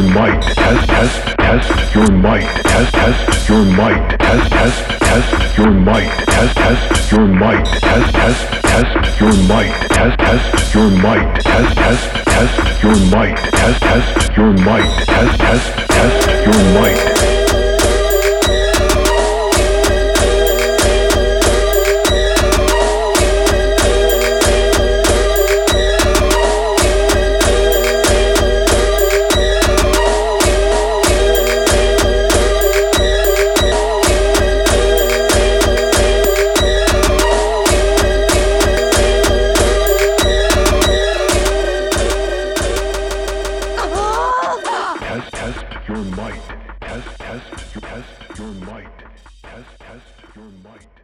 might. Test, test, test your might. Test, test your might. Test, test, test your might. Test, test your might. Test, test, test your might. Test, test your might. Test, test, test your might. Test, test your might. Test, test, test your might. Your might. Test, test, test your might. Test, test your might.